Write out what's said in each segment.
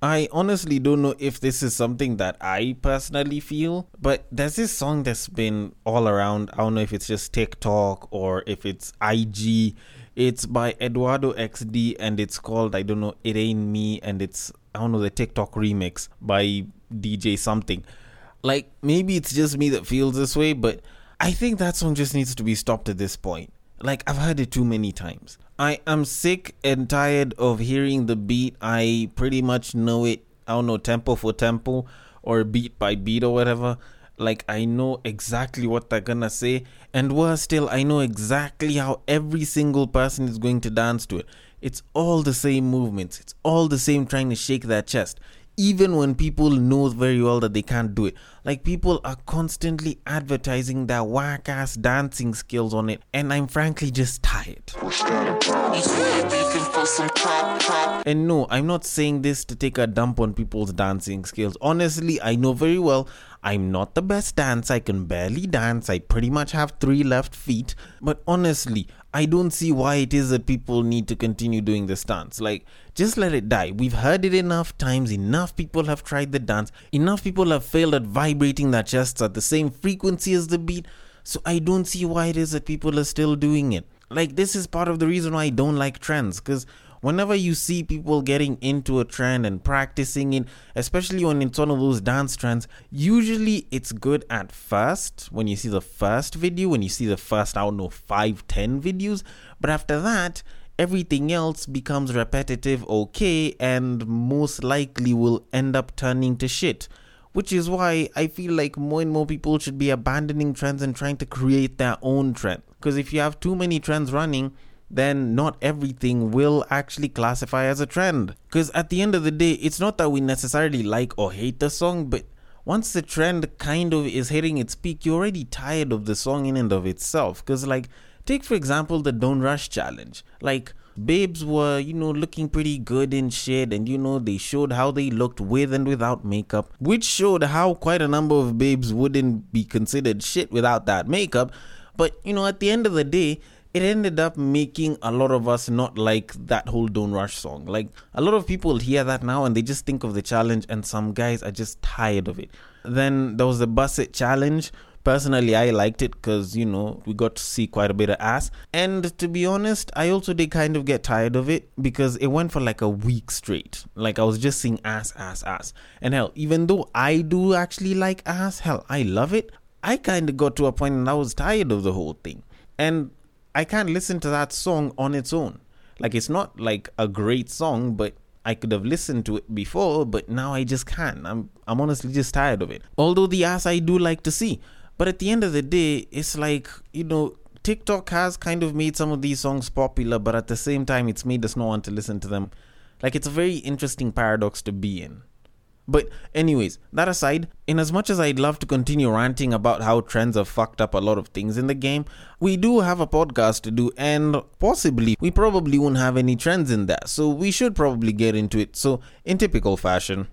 I honestly don't know if this is something that I personally feel, but there's this song that's been all around. I don't know if it's just TikTok or if it's IG. It's by Eduardo XD and it's called, I don't know, It Ain't Me, and it's, I don't know, the TikTok remix by DJ something. Like, maybe it's just me that feels this way, but I think that song just needs to be stopped at this point. Like, I've heard it too many times. I am sick and tired of hearing the beat. I pretty much know it, I don't know, tempo for tempo or beat by beat or whatever. Like, I know exactly what they're gonna say, and worse still, I know exactly how every single person is going to dance to it. It's all the same movements, it's all the same trying to shake their chest even when people know very well that they can't do it. Like people are constantly advertising their whack ass dancing skills on it, and I'm frankly just tired. And no, I'm not saying this to take a dump on people's dancing skills. Honestly, I know very well I'm not the best dancer. I can barely dance. I pretty much have three left feet. But honestly, I don't see why it is that people need to continue doing this dance. Like, just let it die. We've heard it enough times. Enough people have tried the dance. Enough people have failed at vibrating their chests at the same frequency as the beat. So I don't see why it is that people are still doing it. Like, this is part of the reason why I don't like trends. Because whenever you see people getting into a trend and practicing it, especially when it's one of those dance trends, usually it's good at first when you see the first video, when you see the first, I don't know, five, ten videos. But after that, everything else becomes repetitive, okay, and most likely will end up turning to shit. Which is why I feel like more and more people should be abandoning trends and trying to create their own trend. Because if you have too many trends running, then not everything will actually classify as a trend. Because at the end of the day, it's not that we necessarily like or hate the song, but once the trend kind of is hitting its peak, you're already tired of the song in and of itself. Because, like, take for example the Don't Rush challenge. Like, babes were, you know, looking pretty good in shit, and you know, they showed how they looked with and without makeup, which showed how quite a number of babes wouldn't be considered shit without that makeup. But, you know, at the end of the day, it ended up making a lot of us not like that whole Don't Rush song. Like a lot of people hear that now and they just think of the challenge, and some guys are just tired of it. Then there was the Bust It challenge. Personally, I liked it because you know we got to see quite a bit of ass. And to be honest, I also did kind of get tired of it because it went for like a week straight. Like I was just seeing ass, ass, ass. And hell, even though I do actually like ass, hell, I love it. I kind of got to a point and I was tired of the whole thing. And I can't listen to that song on its own. Like it's not like a great song, but I could have listened to it before, but now I just can't. I'm I'm honestly just tired of it. Although the ass I do like to see. But at the end of the day, it's like, you know, TikTok has kind of made some of these songs popular, but at the same time it's made us not want to listen to them. Like it's a very interesting paradox to be in. But, anyways, that aside, in as much as I'd love to continue ranting about how trends have fucked up a lot of things in the game, we do have a podcast to do, and possibly we probably won't have any trends in that, so we should probably get into it. So, in typical fashion,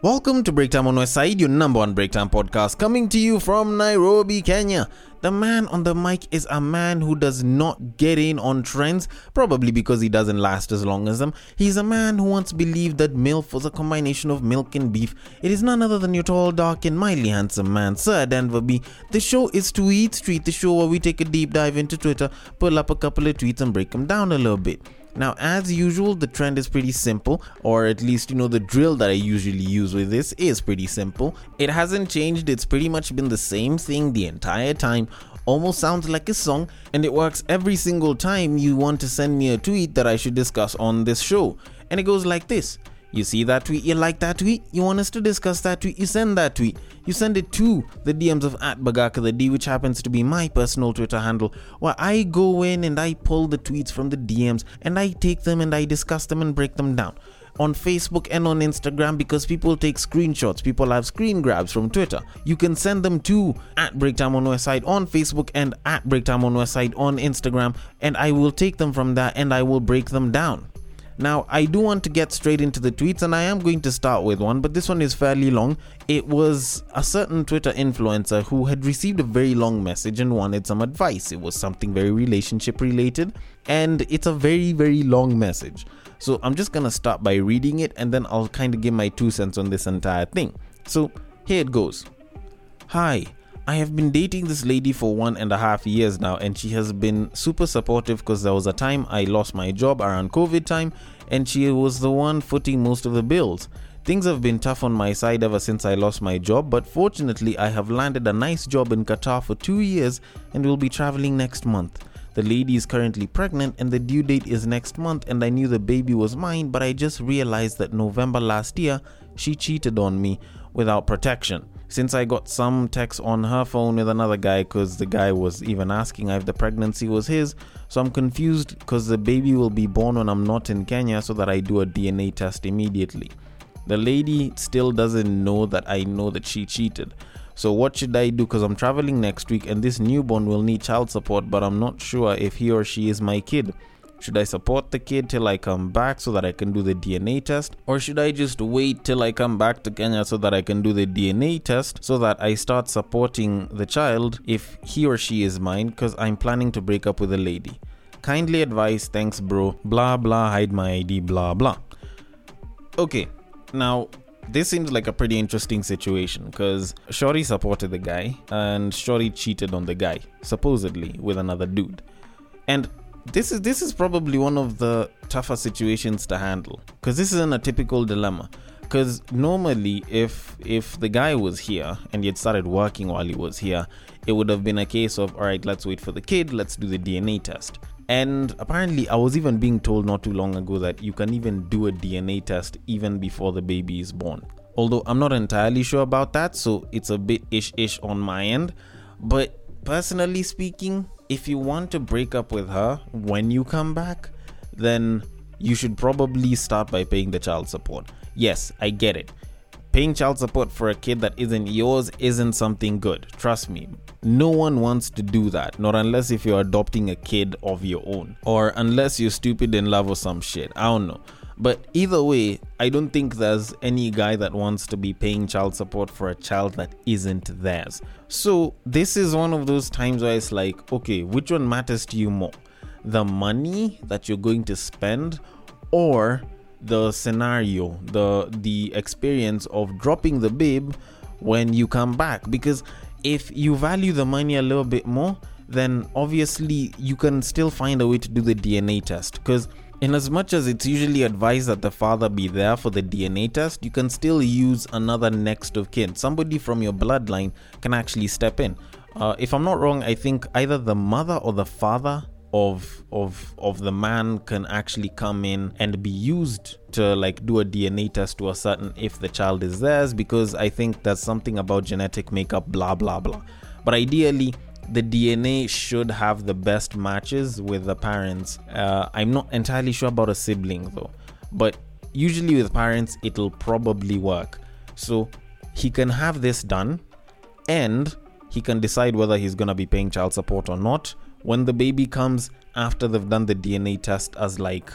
Welcome to Breaktime on Westside, your number one breaktime podcast, coming to you from Nairobi, Kenya. The man on the mic is a man who does not get in on trends, probably because he doesn't last as long as them. He's a man who once believed that MILF was a combination of milk and beef. It is none other than your tall, dark, and mildly handsome man, Sir Denver B. The show is Tweet Street, the show where we take a deep dive into Twitter, pull up a couple of tweets, and break them down a little bit. Now, as usual, the trend is pretty simple, or at least, you know, the drill that I usually use with this is pretty simple. It hasn't changed, it's pretty much been the same thing the entire time. Almost sounds like a song, and it works every single time you want to send me a tweet that I should discuss on this show. And it goes like this you see that tweet, you like that tweet, you want us to discuss that tweet, you send that tweet. You send it to the DMs of at Bagaka the D, which happens to be my personal Twitter handle, where I go in and I pull the tweets from the DMs and I take them and I discuss them and break them down on Facebook and on Instagram because people take screenshots. People have screen grabs from Twitter. You can send them to at Breaktime on Westside on Facebook and at Breaktime on Westside on Instagram, and I will take them from there and I will break them down. Now, I do want to get straight into the tweets, and I am going to start with one, but this one is fairly long. It was a certain Twitter influencer who had received a very long message and wanted some advice. It was something very relationship related, and it's a very, very long message. So I'm just gonna start by reading it and then I'll kind of give my two cents on this entire thing. So here it goes. Hi, I have been dating this lady for one and a half years now, and she has been super supportive because there was a time I lost my job around COVID time, and she was the one footing most of the bills. Things have been tough on my side ever since I lost my job, but fortunately, I have landed a nice job in Qatar for two years and will be traveling next month. The lady is currently pregnant and the due date is next month, and I knew the baby was mine, but I just realized that November last year she cheated on me without protection. Since I got some text on her phone with another guy because the guy was even asking if the pregnancy was his, so I'm confused because the baby will be born when I'm not in Kenya so that I do a DNA test immediately. The lady still doesn't know that I know that she cheated. So, what should I do? Because I'm traveling next week and this newborn will need child support, but I'm not sure if he or she is my kid. Should I support the kid till I come back so that I can do the DNA test? Or should I just wait till I come back to Kenya so that I can do the DNA test so that I start supporting the child if he or she is mine? Because I'm planning to break up with a lady. Kindly advise, thanks, bro. Blah blah, hide my ID, blah blah. Okay, now, this seems like a pretty interesting situation because Shorty supported the guy and Shorty cheated on the guy, supposedly with another dude. And this is this is probably one of the tougher situations to handle because this isn't a typical dilemma. Because normally, if if the guy was here and he had started working while he was here, it would have been a case of all right, let's wait for the kid, let's do the DNA test. And apparently, I was even being told not too long ago that you can even do a DNA test even before the baby is born. Although I'm not entirely sure about that, so it's a bit ish ish on my end. But personally speaking, if you want to break up with her when you come back, then you should probably start by paying the child support. Yes, I get it. Paying child support for a kid that isn't yours isn't something good. Trust me. No one wants to do that, not unless if you're adopting a kid of your own, or unless you're stupid in love or some shit. I don't know. But either way, I don't think there's any guy that wants to be paying child support for a child that isn't theirs. So, this is one of those times where it's like, okay, which one matters to you more? The money that you're going to spend or the scenario, the the experience of dropping the babe when you come back because if you value the money a little bit more, then obviously you can still find a way to do the DNA test. Because, in as much as it's usually advised that the father be there for the DNA test, you can still use another next of kin. Somebody from your bloodline can actually step in. Uh, if I'm not wrong, I think either the mother or the father of of of the man can actually come in and be used to like do a DNA test to a certain if the child is theirs because I think that's something about genetic makeup blah blah blah but ideally the DNA should have the best matches with the parents. Uh, I'm not entirely sure about a sibling though. But usually with parents it'll probably work. So he can have this done and he can decide whether he's gonna be paying child support or not. When the baby comes after they've done the DNA test as like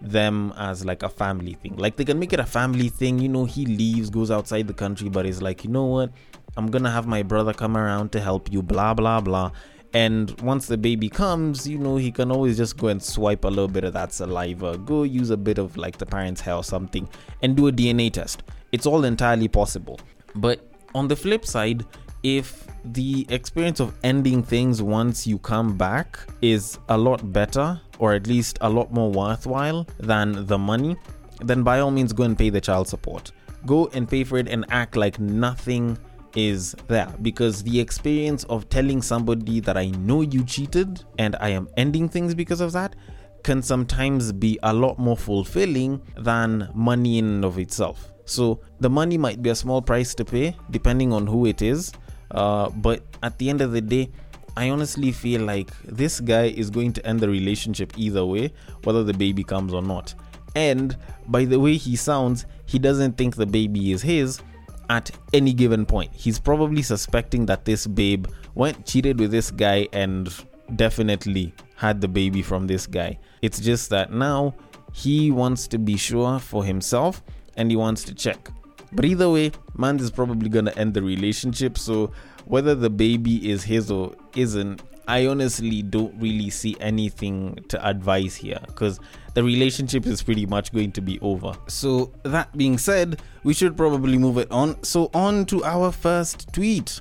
them as like a family thing. Like they can make it a family thing, you know, he leaves, goes outside the country, but he's like, you know what? I'm gonna have my brother come around to help you, blah blah blah. And once the baby comes, you know, he can always just go and swipe a little bit of that saliva, go use a bit of like the parent's hair or something, and do a DNA test. It's all entirely possible. But on the flip side, if the experience of ending things once you come back is a lot better or at least a lot more worthwhile than the money, then by all means go and pay the child support. Go and pay for it and act like nothing is there because the experience of telling somebody that I know you cheated and I am ending things because of that can sometimes be a lot more fulfilling than money in and of itself. So the money might be a small price to pay depending on who it is, uh, but at the end of the day, I honestly feel like this guy is going to end the relationship either way, whether the baby comes or not. And by the way he sounds, he doesn't think the baby is his at any given point. He's probably suspecting that this babe went cheated with this guy and definitely had the baby from this guy. It's just that now he wants to be sure for himself and he wants to check. But either way, man is probably gonna end the relationship. So whether the baby is his or isn't, I honestly don't really see anything to advise here because the relationship is pretty much going to be over. So, that being said, we should probably move it on. So, on to our first tweet.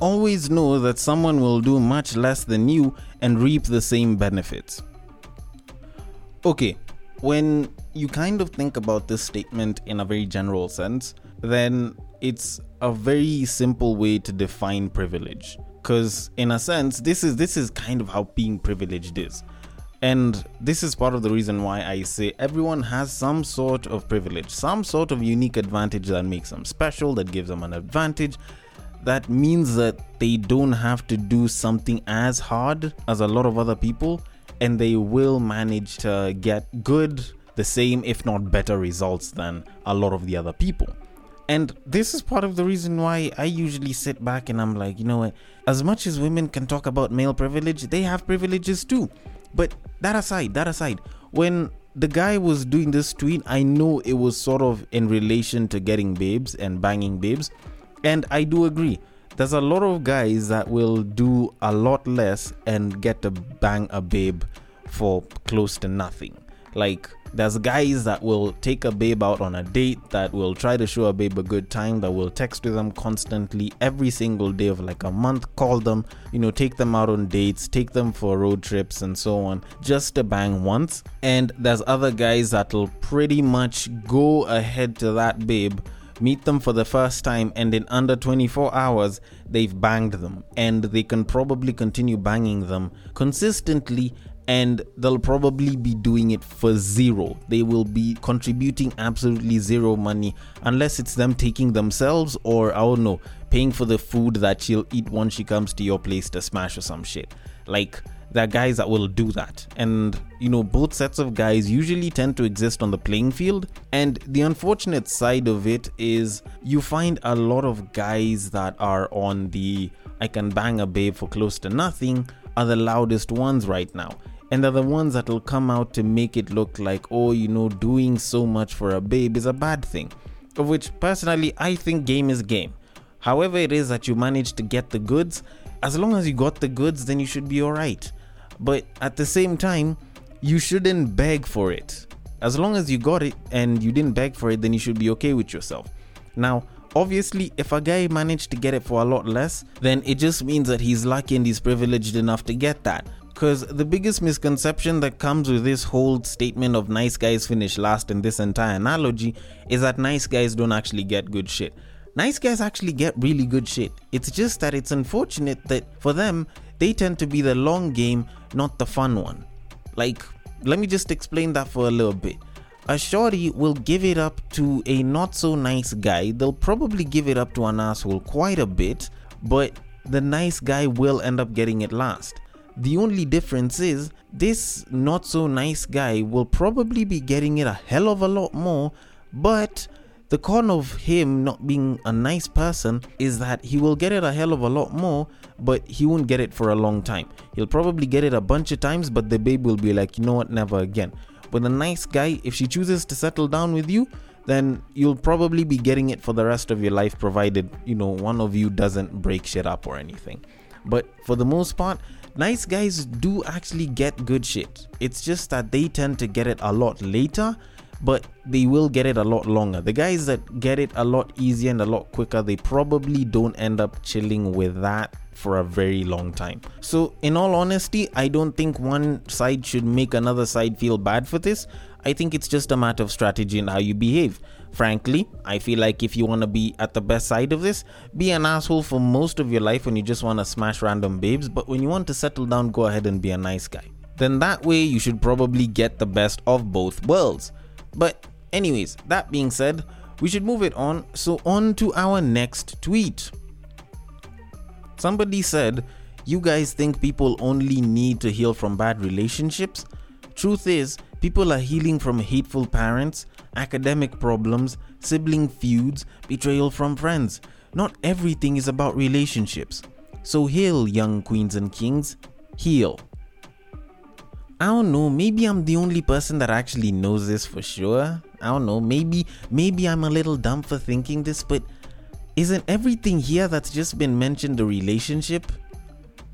Always know that someone will do much less than you and reap the same benefits. Okay, when you kind of think about this statement in a very general sense, then it's a very simple way to define privilege because in a sense this is this is kind of how being privileged is and this is part of the reason why I say everyone has some sort of privilege, some sort of unique advantage that makes them special, that gives them an advantage. That means that they don't have to do something as hard as a lot of other people, and they will manage to get good, the same, if not better results than a lot of the other people. And this is part of the reason why I usually sit back and I'm like, you know what? As much as women can talk about male privilege, they have privileges too. But that aside, that aside, when the guy was doing this tweet, I know it was sort of in relation to getting babes and banging babes. And I do agree. There's a lot of guys that will do a lot less and get to bang a babe for close to nothing. Like there's guys that will take a babe out on a date, that will try to show a babe a good time, that will text with them constantly every single day of like a month, call them, you know, take them out on dates, take them for road trips and so on, just to bang once. And there's other guys that'll pretty much go ahead to that babe meet them for the first time, and in under 24 hours, they've banged them. And they can probably continue banging them consistently and they'll probably be doing it for zero. They will be contributing absolutely zero money unless it's them taking themselves or I don't know, paying for the food that she'll eat once she comes to your place to smash or some shit. Like there are guys that will do that. And you know, both sets of guys usually tend to exist on the playing field. And the unfortunate side of it is you find a lot of guys that are on the I can bang a babe for close to nothing are the loudest ones right now and they're the ones that will come out to make it look like, oh, you know, doing so much for a babe is a bad thing. Of which, personally, I think game is game. However, it is that you manage to get the goods, as long as you got the goods, then you should be alright. But at the same time, you shouldn't beg for it. As long as you got it and you didn't beg for it, then you should be okay with yourself. Now, obviously, if a guy managed to get it for a lot less, then it just means that he's lucky and he's privileged enough to get that. Because the biggest misconception that comes with this whole statement of nice guys finish last in this entire analogy is that nice guys don't actually get good shit. Nice guys actually get really good shit. It's just that it's unfortunate that for them, they tend to be the long game, not the fun one. Like, let me just explain that for a little bit. A shorty will give it up to a not so nice guy. They'll probably give it up to an asshole quite a bit, but the nice guy will end up getting it last. The only difference is this not so nice guy will probably be getting it a hell of a lot more, but the con of him not being a nice person is that he will get it a hell of a lot more, but he won't get it for a long time. He'll probably get it a bunch of times, but the babe will be like, you know what, never again. But the nice guy, if she chooses to settle down with you, then you'll probably be getting it for the rest of your life, provided, you know, one of you doesn't break shit up or anything. But for the most part, nice guys do actually get good shit. It's just that they tend to get it a lot later, but they will get it a lot longer. The guys that get it a lot easier and a lot quicker, they probably don't end up chilling with that for a very long time. So, in all honesty, I don't think one side should make another side feel bad for this. I think it's just a matter of strategy and how you behave. Frankly, I feel like if you want to be at the best side of this, be an asshole for most of your life when you just want to smash random babes, but when you want to settle down, go ahead and be a nice guy. Then that way you should probably get the best of both worlds. But, anyways, that being said, we should move it on. So, on to our next tweet. Somebody said, You guys think people only need to heal from bad relationships? Truth is, people are healing from hateful parents, academic problems, sibling feuds, betrayal from friends. Not everything is about relationships. So heal, young queens and kings. Heal. I don't know, maybe I'm the only person that actually knows this for sure. I don't know, maybe maybe I'm a little dumb for thinking this, but isn't everything here that's just been mentioned a relationship?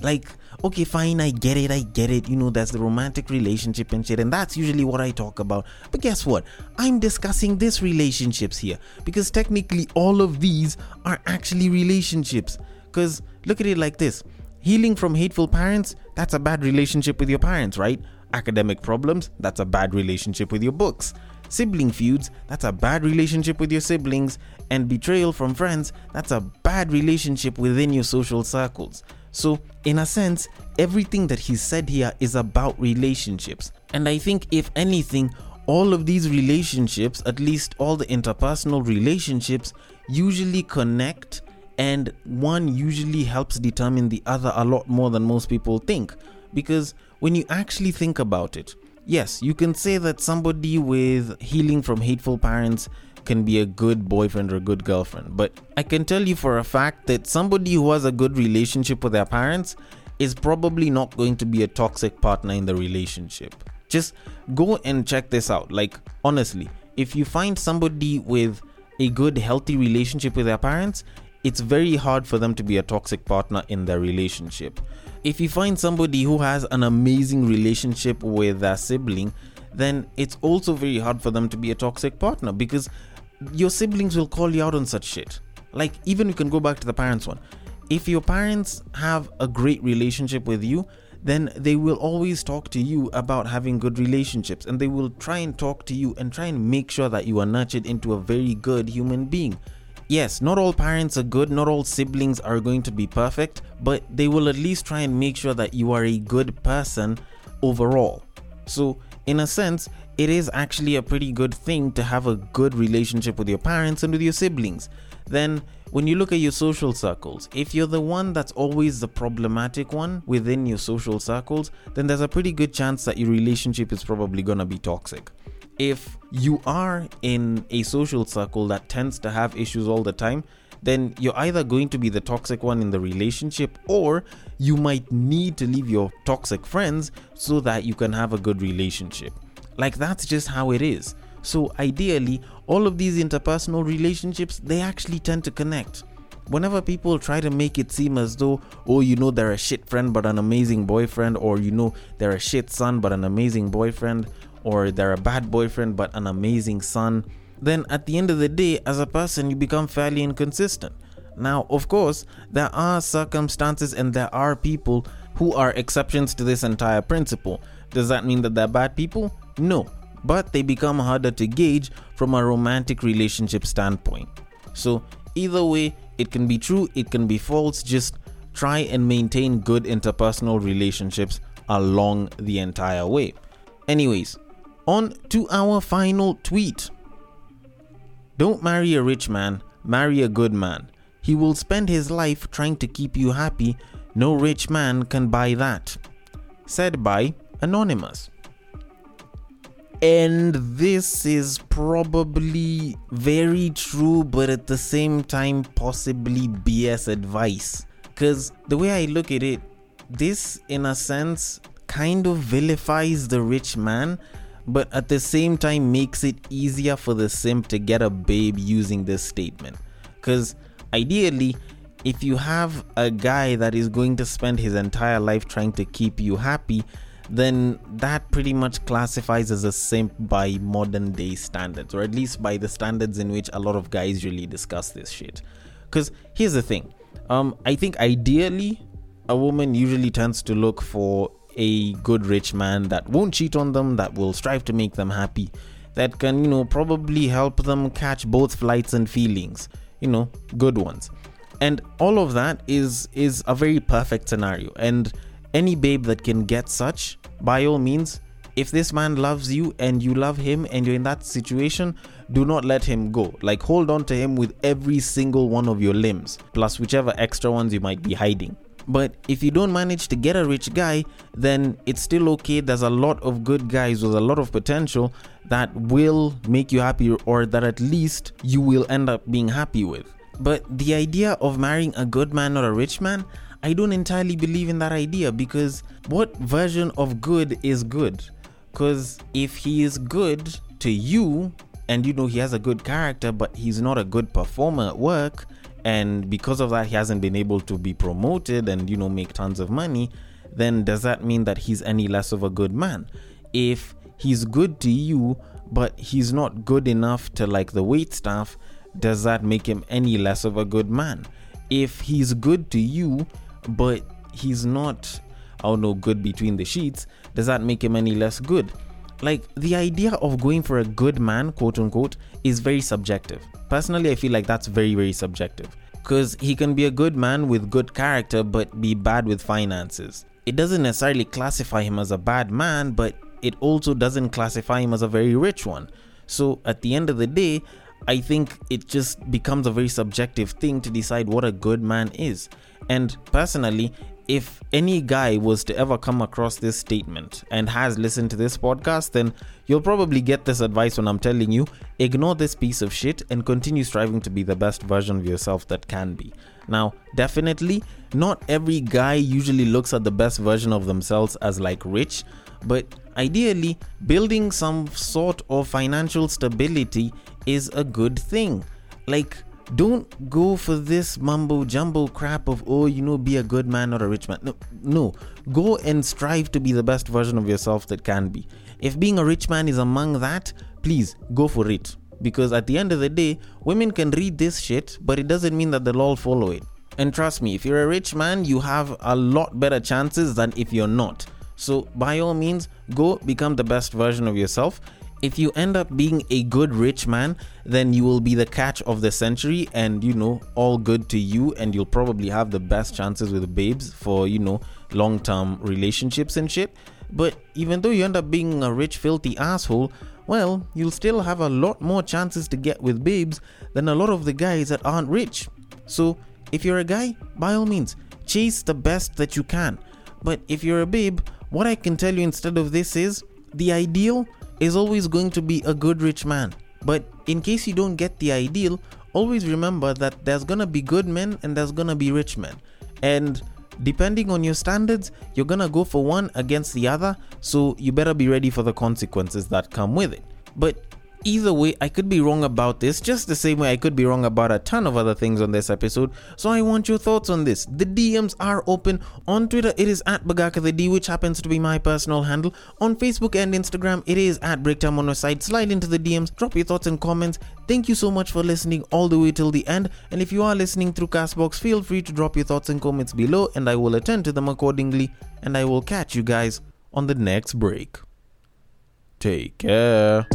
Like, okay, fine, I get it, I get it. You know, that's the romantic relationship and shit, and that's usually what I talk about. But guess what? I'm discussing this relationships here because technically all of these are actually relationships. Because look at it like this healing from hateful parents, that's a bad relationship with your parents, right? Academic problems, that's a bad relationship with your books. Sibling feuds, that's a bad relationship with your siblings. And betrayal from friends, that's a bad relationship within your social circles. So, in a sense, everything that he said here is about relationships. And I think, if anything, all of these relationships, at least all the interpersonal relationships, usually connect and one usually helps determine the other a lot more than most people think. Because when you actually think about it, yes, you can say that somebody with healing from hateful parents can be a good boyfriend or a good girlfriend. But I can tell you for a fact that somebody who has a good relationship with their parents is probably not going to be a toxic partner in the relationship. Just go and check this out. Like, honestly, if you find somebody with a good, healthy relationship with their parents, it's very hard for them to be a toxic partner in their relationship. If you find somebody who has an amazing relationship with their sibling, then it's also very hard for them to be a toxic partner because your siblings will call you out on such shit. Like, even you can go back to the parents one. If your parents have a great relationship with you, then they will always talk to you about having good relationships and they will try and talk to you and try and make sure that you are nurtured into a very good human being. Yes, not all parents are good, not all siblings are going to be perfect, but they will at least try and make sure that you are a good person overall. So, in a sense, it is actually a pretty good thing to have a good relationship with your parents and with your siblings. Then, when you look at your social circles, if you're the one that's always the problematic one within your social circles, then there's a pretty good chance that your relationship is probably gonna be toxic. If you are in a social circle that tends to have issues all the time, then you're either going to be the toxic one in the relationship or you might need to leave your toxic friends so that you can have a good relationship. Like that's just how it is. So ideally, all of these interpersonal relationships, they actually tend to connect. Whenever people try to make it seem as though, oh, you know, they're a shit friend but an amazing boyfriend, or you know, they're a shit son but an amazing boyfriend, or they're a bad boyfriend but an amazing son, then at the end of the day, as a person, you become fairly inconsistent. Now, of course, there are circumstances and there are people who are exceptions to this entire principle. Does that mean that they're bad people? No, but they become harder to gauge from a romantic relationship standpoint. So, either way, it can be true, it can be false, just try and maintain good interpersonal relationships along the entire way. Anyways, on to our final tweet. Don't marry a rich man, marry a good man. He will spend his life trying to keep you happy. No rich man can buy that. Said by Anonymous. And this is probably very true, but at the same time, possibly BS advice. Because the way I look at it, this, in a sense, kind of vilifies the rich man, but at the same time makes it easier for the simp to get a babe using this statement. Because ideally, if you have a guy that is going to spend his entire life trying to keep you happy, then that pretty much classifies as a simp by modern day standards, or at least by the standards in which a lot of guys really discuss this shit. Because here's the thing um, I think ideally, a woman usually tends to look for a good rich man that won't cheat on them, that will strive to make them happy, that can, you know, probably help them catch both flights and feelings, you know, good ones. And all of that is is a very perfect scenario. And any babe that can get such, by all means, if this man loves you and you love him and you're in that situation, do not let him go. Like hold on to him with every single one of your limbs, plus whichever extra ones you might be hiding. But if you don't manage to get a rich guy, then it's still okay. There's a lot of good guys with a lot of potential that will make you happy or that at least you will end up being happy with. But the idea of marrying a good man or a rich man, I don't entirely believe in that idea because what version of good is good? Because if he is good to you and you know he has a good character, but he's not a good performer at work, and because of that he hasn't been able to be promoted and you know make tons of money then does that mean that he's any less of a good man if he's good to you but he's not good enough to like the wait staff does that make him any less of a good man if he's good to you but he's not I don't know good between the sheets does that make him any less good? Like the idea of going for a good man quote unquote is very subjective. Personally i feel like that's very very subjective. Because he can be a good man with good character but be bad with finances. It doesn't necessarily classify him as a bad man but it also doesn't classify him as a very rich one. So at the end of the day i think it just becomes a very subjective thing to decide what a good man is and personally if any guy was to ever come across this statement and has listened to this podcast, then you'll probably get this advice when I'm telling you ignore this piece of shit and continue striving to be the best version of yourself that can be. Now, definitely, not every guy usually looks at the best version of themselves as like rich, but ideally, building some sort of financial stability is a good thing. Like, don't go for this mumbo jumbo crap of oh you know be a good man not a rich man. No no. Go and strive to be the best version of yourself that can be. If being a rich man is among that please go for it. Because at the end of the day women can read this shit but it doesn't mean that they'll all follow it. And trust me if you're a rich man you have a lot better chances than if you're not. So by all means go become the best version of yourself if you end up being a good rich man, then you will be the catch of the century and you know, all good to you, and you'll probably have the best chances with babes for you know, long term relationships and shit. But even though you end up being a rich, filthy asshole, well, you'll still have a lot more chances to get with babes than a lot of the guys that aren't rich. So, if you're a guy, by all means, chase the best that you can. But if you're a babe, what I can tell you instead of this is the ideal is always going to be a good rich man. But in case you don't get the ideal, always remember that there's gonna be good men and there's gonna be rich men. And depending on your standards, you're gonna go for one against the other, so you better be ready for the consequences that come with it. But Either way, I could be wrong about this, just the same way I could be wrong about a ton of other things on this episode. So I want your thoughts on this. The DMs are open. On Twitter, it is at Bagaka the D, which happens to be my personal handle. On Facebook and Instagram, it is at Breaktime on site. Slide into the DMs, drop your thoughts and comments. Thank you so much for listening all the way till the end. And if you are listening through Castbox, feel free to drop your thoughts and comments below, and I will attend to them accordingly. And I will catch you guys on the next break. Take care.